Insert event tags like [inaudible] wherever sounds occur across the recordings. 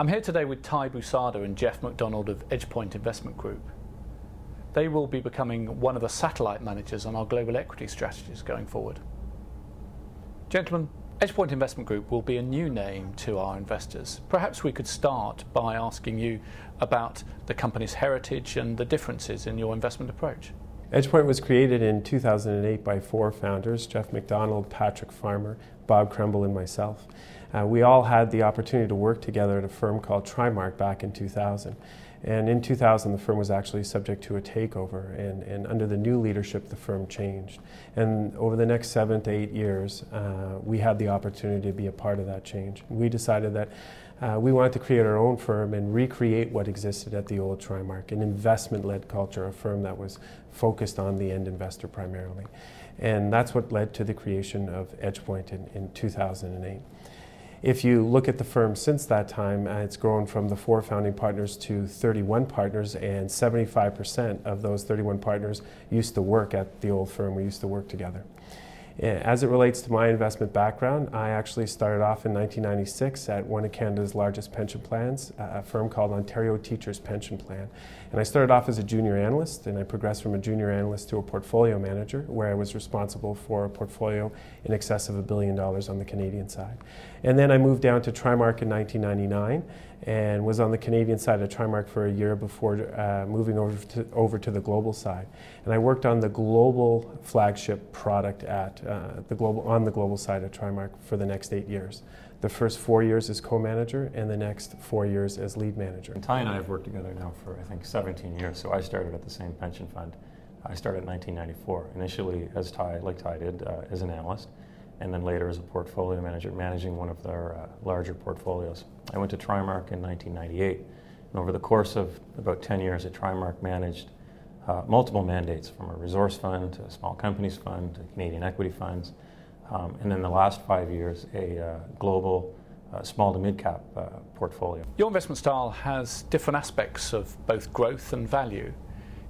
I'm here today with Tye Bousada and Geoff MacDonald of EdgePoint Investment Group. They will be becoming one of the satellite managers on our global equity strategies going forward. Gentlemen, EdgePoint Investment Group will be a new name to our investors. Perhaps we could start by asking you about the company's heritage and the differences in your investment approach. EdgePoint was created in 2008 by four founders Geoff MacDonald, Patrick Farmer, Bob Krembil, and myself. Uh, we all had the opportunity to work together at a firm called Trimark back in 2000. And in 2000, the firm was actually subject to a takeover, and, and under the new leadership, the firm changed. And over the next seven to eight years, uh, we had the opportunity to be a part of that change. We decided that uh, we wanted to create our own firm and recreate what existed at the old Trimark, an investment led culture, a firm that was focused on the end investor primarily. And that's what led to the creation of EdgePoint in, in 2008. If you look at the firm since that time, uh, it's grown from the four founding partners to 31 partners, and 75% of those 31 partners used to work at the old firm. We used to work together. As it relates to my investment background, I actually started off in 1996 at one of Canada's largest pension plans, a firm called Ontario Teachers Pension Plan. And I started off as a junior analyst, and I progressed from a junior analyst to a portfolio manager, where I was responsible for a portfolio in excess of a billion dollars on the Canadian side. And then I moved down to Trimark in 1999 and was on the Canadian side of Trimark for a year before uh, moving over to, over to the global side. And I worked on the global flagship product at uh, the global, on the global side of Trimark for the next eight years. The first four years as co-manager and the next four years as lead manager. And Tye and I have worked together now for I think 17 years. So I started at the same pension fund. I started in 1994, initially as Tye, like Tye did, uh, as an analyst and then later as a portfolio manager, managing one of their uh, larger portfolios. I went to Trimark in 1998, and over the course of about 10 years at Trimark, managed uh, multiple mandates from a resource fund to a small companies fund to Canadian equity funds, um, and then the last five years, a uh, global uh, small to mid cap uh, portfolio. Your investment style has different aspects of both growth and value.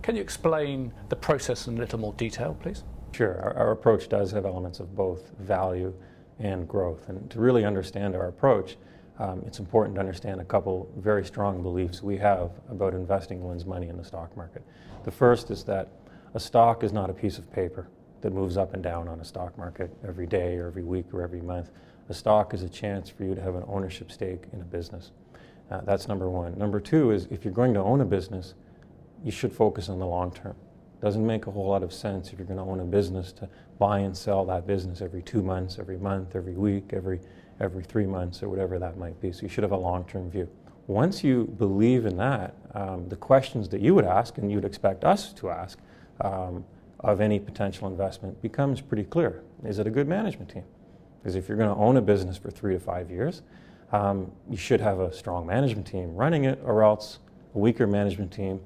Can you explain the process in a little more detail, please? Sure, our, our, approach does have elements of both value and growth. And to really understand our approach, um, it's important to understand a couple very strong beliefs we have about investing one's money in the stock market. The first is that a stock is not a piece of paper that moves up and down on a stock market every day or every week or every month. A stock is a chance for you to have an ownership stake in a business. Uh, that's number one. Number two is if you're going to own a business, you should focus on the long term. Doesn't make a whole lot of sense if you're going to own a business to buy and sell that business every two months, every month, every week, every every three months, or whatever that might be. So you should have a long-term view. Once you believe in that, um, the questions that you would ask and you'd expect us to ask um, of any potential investment becomes pretty clear. Is it a good management team? Because if you're going to own a business for three to five years, um, you should have a strong management team running it, or else a weaker management team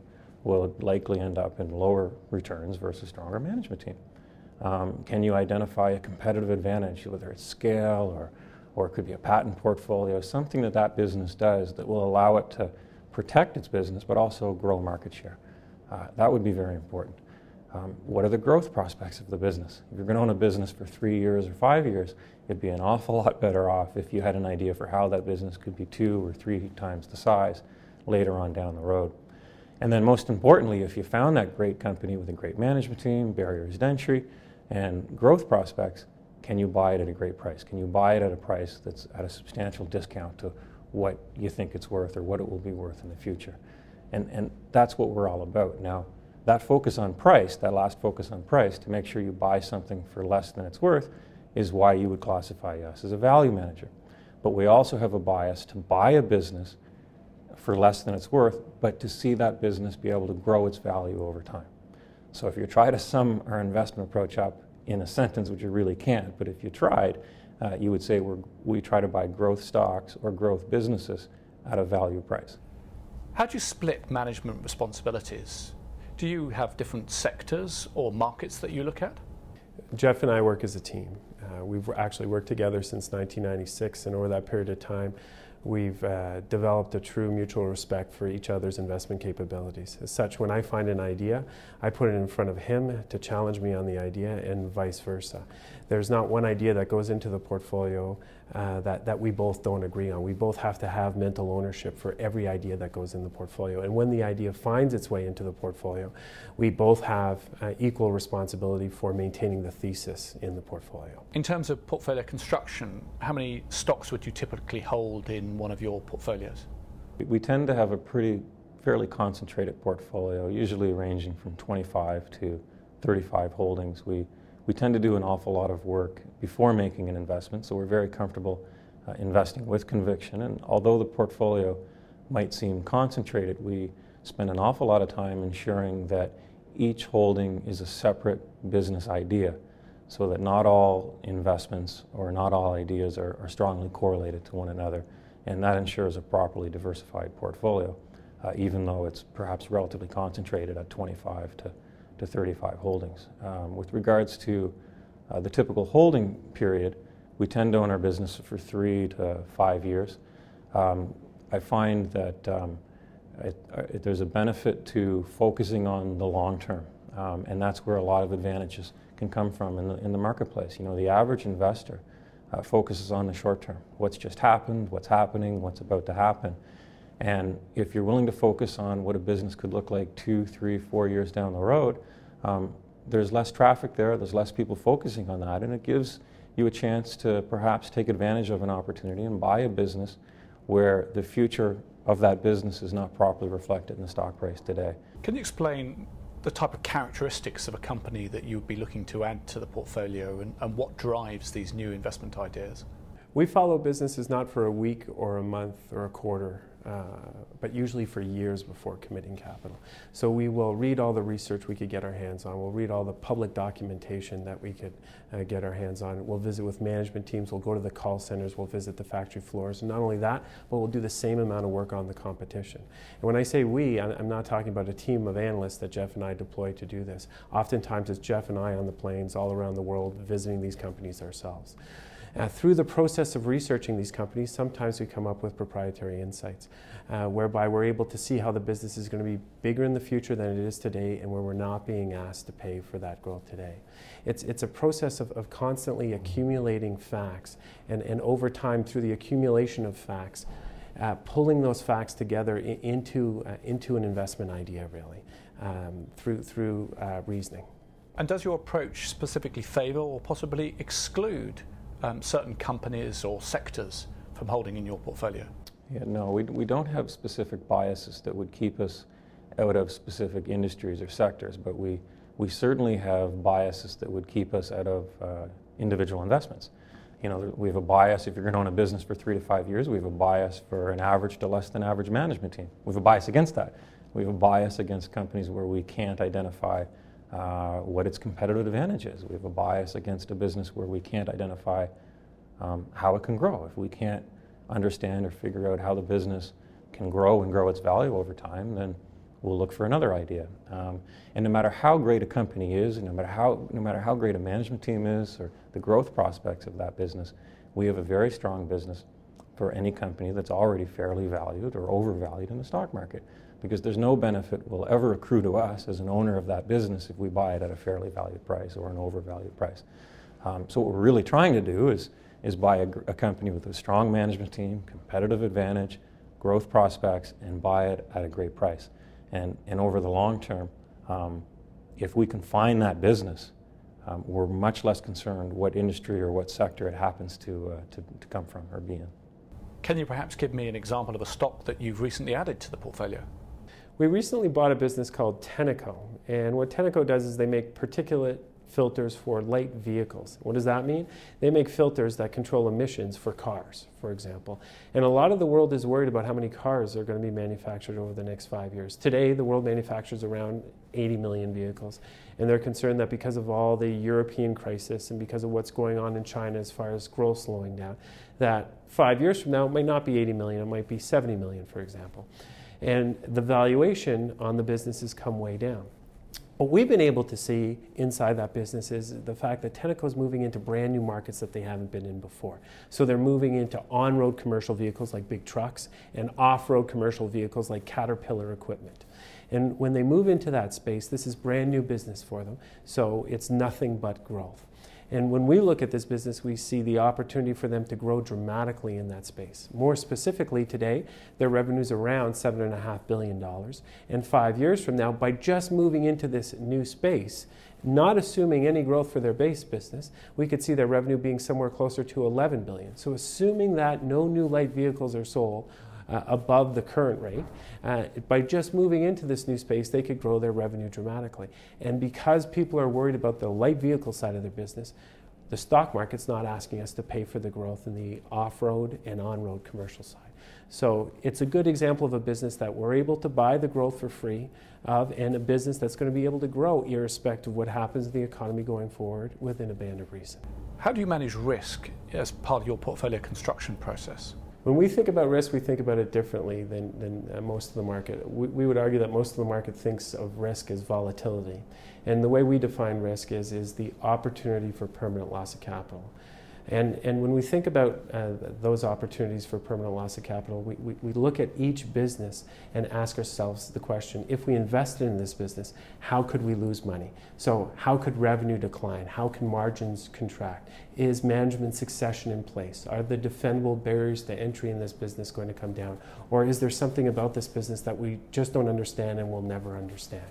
will likely end up in lower returns versus stronger management team. Um, can you identify a competitive advantage, whether it's scale or, or it could be a patent portfolio, something that that business does that will allow it to protect its business but also grow market share? Uh, that would be very important. Um, what are the growth prospects of the business? If you're going to own a business for three years or five years, it'd be an awful [laughs] lot better off if you had an idea for how that business could be two or three times the size later on down the road. And then most importantly, if you found that great company with a great management team, barriers to entry, and growth prospects, can you buy it at a great price? Can you buy it at a price that's at a substantial discount to what you think it's worth or what it will be worth in the future? And, and that's what we're all about. Now, that focus on price, that last focus on price, to make sure you buy something for less than it's worth, is why you would classify us as a value manager. But we also have a bias to buy a business for less than it's worth, but to see that business be able to grow its value over time. So if you try to sum our investment approach up in a sentence, which you really can't, but if you tried, uh, you would say we we try to buy growth stocks or growth businesses at a value price. How do you split management responsibilities? Do you have different sectors or markets that you look at? Geoff and I work as a team. Uh, we've actually worked together since 1996, and over that period of time, we've uh, developed a true mutual respect for each other's investment capabilities. As such, when I find an idea, I put it in front of him to challenge me on the idea, and vice versa. There's not one idea that goes into the portfolio uh, that, that we both don't agree on. We both have to have mental ownership for every idea that goes in the portfolio. And when the idea finds its way into the portfolio, we both have uh, equal responsibility for maintaining the thesis in the portfolio. In terms of portfolio construction, how many stocks would you typically hold in one of your portfolios? We tend to have a pretty fairly concentrated portfolio, usually ranging from 25 to 35 holdings. We we tend to do an awful lot of work before making an investment, so we're very comfortable uh, investing with conviction. And although the portfolio might seem concentrated, we spend an awful lot of time ensuring that each holding is a separate business idea so that not all investments or not all ideas are, are strongly correlated to one another. And that ensures a properly diversified portfolio, uh, even though it's perhaps relatively concentrated at 25 to to 35 holdings. Um, with regards to uh, the typical holding period, we tend to own our business for three to five years. Um, I find that um, it, it, there's a benefit to focusing on the long term, um, and that's where a lot of advantages can come from in the, in the marketplace. You know, the average investor uh, focuses on the short term what's just happened, what's happening, what's about to happen. And if you're willing to focus on what a business could look like two, three, four years down the road, um, there's less traffic there, there's less people focusing on that, and it gives you a chance to perhaps take advantage of an opportunity and buy a business where the future of that business is not properly reflected in the stock price today. Can you explain the type of characteristics of a company that you would be looking to add to the portfolio and, and what drives these new investment ideas? We follow businesses not for a week or a month or a quarter uh, but usually for years before committing capital. So we will read all the research we could get our hands on. We'll read all the public documentation that we could uh, get our hands on. We'll visit with management teams. We'll go to the call centers. We'll visit the factory floors. And not only that, but we'll do the same amount of work on the competition. And when I say we, I'm not talking about a team of analysts that Geoff and I deploy to do this. Oftentimes it's Geoff and I on the planes all around the world visiting these companies ourselves. Uh, through the process of researching these companies, sometimes we come up with proprietary insights, uh, whereby we're able to see how the business is going to be bigger in the future than it is today, and where we're not being asked to pay for that growth today. It's, it's a process of, of constantly accumulating facts, and, and over time, through the accumulation of facts, uh, pulling those facts together into, uh, into an investment idea, really, um, through, through uh, reasoning. And does your approach specifically favour or possibly exclude um, certain companies or sectors from holding in your portfolio? Yeah, no, we, we don't have specific biases that would keep us out of specific industries or sectors, but we, we certainly have biases that would keep us out of uh, individual investments. You know, we have a bias if you're going to own a business for three to five years. We have a bias for an average to less than average management team. We have a bias against that. We have a bias against companies where we can't identify uh, what its competitive advantage is. We have a bias against a business where we can't identify um, how it can grow. If we can't understand or figure out how the business can grow and grow its value over time, then we'll look for another idea. Um, and no matter how great a company is, no matter how no matter how great a management team is, or the growth prospects of that business, we have a very strong business for any company that's already fairly valued or overvalued in the stock market because there's no benefit will ever accrue to us as an owner of that business if we buy it at a fairly valued price or an overvalued price. Um, so what we're really trying to do is, is buy a, a, company with a strong management team, competitive advantage, growth prospects, and buy it at a great price. And, and over the long term, um, if we can find that business, um, we're much less concerned what industry or what sector it happens to, uh, to, to come from or be in. Can you perhaps give me an example of a stock that you've recently added to the portfolio? We recently bought a business called Tenneco, and what Tenneco does is they make particulate filters for light vehicles. What does that mean? They make filters that control emissions for cars, for example. And a lot of the world is worried about how many cars are going to be manufactured over the next five years. Today, the world manufactures around 80 million vehicles, and they're concerned that because of all the European crisis and because of what's going on in China as far as growth slowing down, that five years from now it might not be 80 million, it might be 70 million, for example and the valuation on the businesses come way down. What we've been able to see inside that business is the fact that Tenneco is moving into brand new markets that they haven't been in before. So they're moving into on road commercial vehicles like big trucks and off road commercial vehicles like Caterpillar equipment. And when they move into that space, this is brand new business for them, so it's nothing but growth. And when we look at this business, we see the opportunity for them to grow dramatically in that space. More specifically, today, their revenues around $7.5 billion. And five years from now, by just moving into this new space, not assuming any growth for their base business, we could see their revenue being somewhere closer to 11 billion. So assuming that no new light vehicles are sold uh, above the current rate, uh, by just moving into this new space, they could grow their revenue dramatically. And because people are worried about the light vehicle side of their business, the stock market's not asking us to pay for the growth in the off-road and on-road commercial side. So it's a good example of a business that we're able to buy the growth for free of and a business that's going to be able to grow irrespective of what happens in the economy going forward within a band of reason. How do you manage risk as part of your portfolio construction process? When we think about risk, we think about it differently than, than uh, most of the market. We, we, would argue that most of the market thinks of risk as volatility. And the way we define risk is, is the opportunity for permanent loss of capital. And, and when we think about uh, those opportunities for permanent loss of capital, we, we, we, look at each business and ask ourselves the question if we invested in this business, how could we lose money? So, how could revenue decline? How can margins contract? Is management succession in place? Are the defendable barriers to entry in this business going to come down? Or is there something about this business that we just don't understand and will never understand?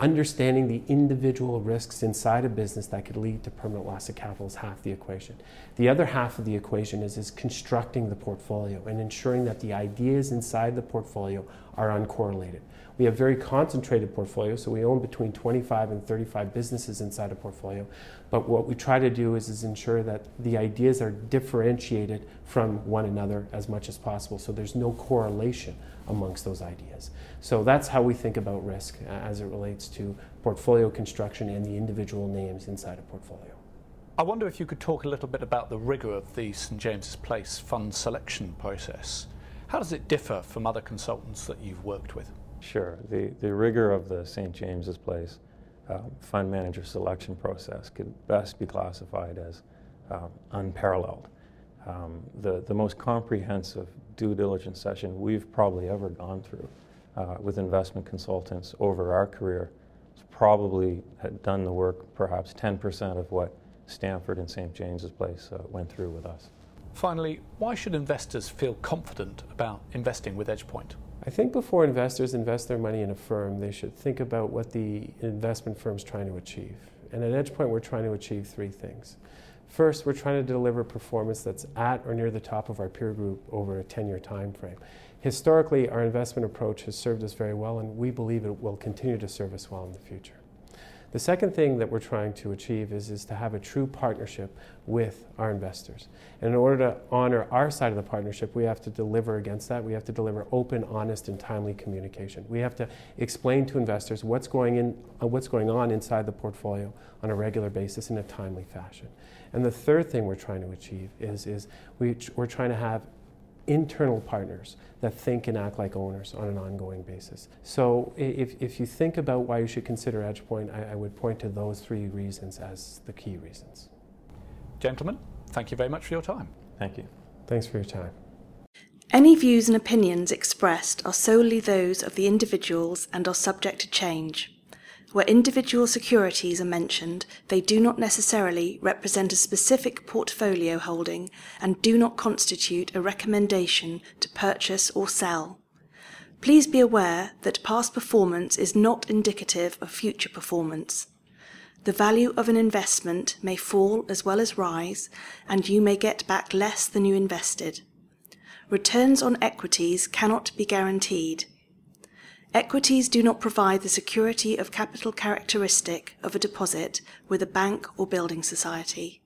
Understanding the individual risks inside a business that could lead to permanent loss of capital is half the equation. The other half of the equation is, is constructing the portfolio and ensuring that the ideas inside the portfolio are uncorrelated. We have very concentrated portfolios, so we own between 25 and 35 businesses inside a portfolio. But what we try to do is, is ensure that the ideas are differentiated from one another as much as possible, so there's no correlation amongst those ideas. So that's how we think about risk uh, as it relates to portfolio construction and the individual names inside a portfolio. I wonder if you could talk a little bit about the rigour of the St James's Place fund selection process. How does it differ from other consultants that you've worked with? Sure. The, the rigor of the St. James's Place um, fund manager selection process could best be classified as um, unparalleled. Um, the, the most comprehensive due diligence session we've probably ever gone through uh, with investment consultants over our career has probably had done the work perhaps 10% of what Stamford and St. James's Place uh, went through with us. Finally, why should investors feel confident about investing with EdgePoint? I think before investors invest their money in a firm, they should think about what the investment firm is trying to achieve. And at EdgePoint, we're trying to achieve three things. First, we're trying to deliver performance that's at or near the top of our peer group over a 10 year time frame. Historically, our investment approach has served us very well, and we believe it will continue to serve us well in the future. The second thing that we're trying to achieve is, is to have a true partnership with our investors. And in order to honor our side of the partnership, we have to deliver against that. We have to deliver open, honest, and timely communication. We have to explain to investors what's going, in, uh, what's going on inside the portfolio on a regular basis in a timely fashion. And the third thing we're trying to achieve is, is we, we're trying to have internal partners that think and act like owners on an ongoing basis. So if, if you think about why you should consider EdgePoint, I, I would point to those three reasons as the key reasons. Gentlemen, thank you very much for your time. Thank you. Thanks for your time. Any views and opinions expressed are solely those of the individuals and are subject to change. Where individual securities are mentioned, they do not necessarily represent a specific portfolio holding and do not constitute a recommendation to purchase or sell. Please be aware that past performance is not indicative of future performance. The value of an investment may fall as well as rise, and you may get back less than you invested. Returns on equities cannot be guaranteed Equities do not provide the security of capital characteristic of a deposit with a bank or building society.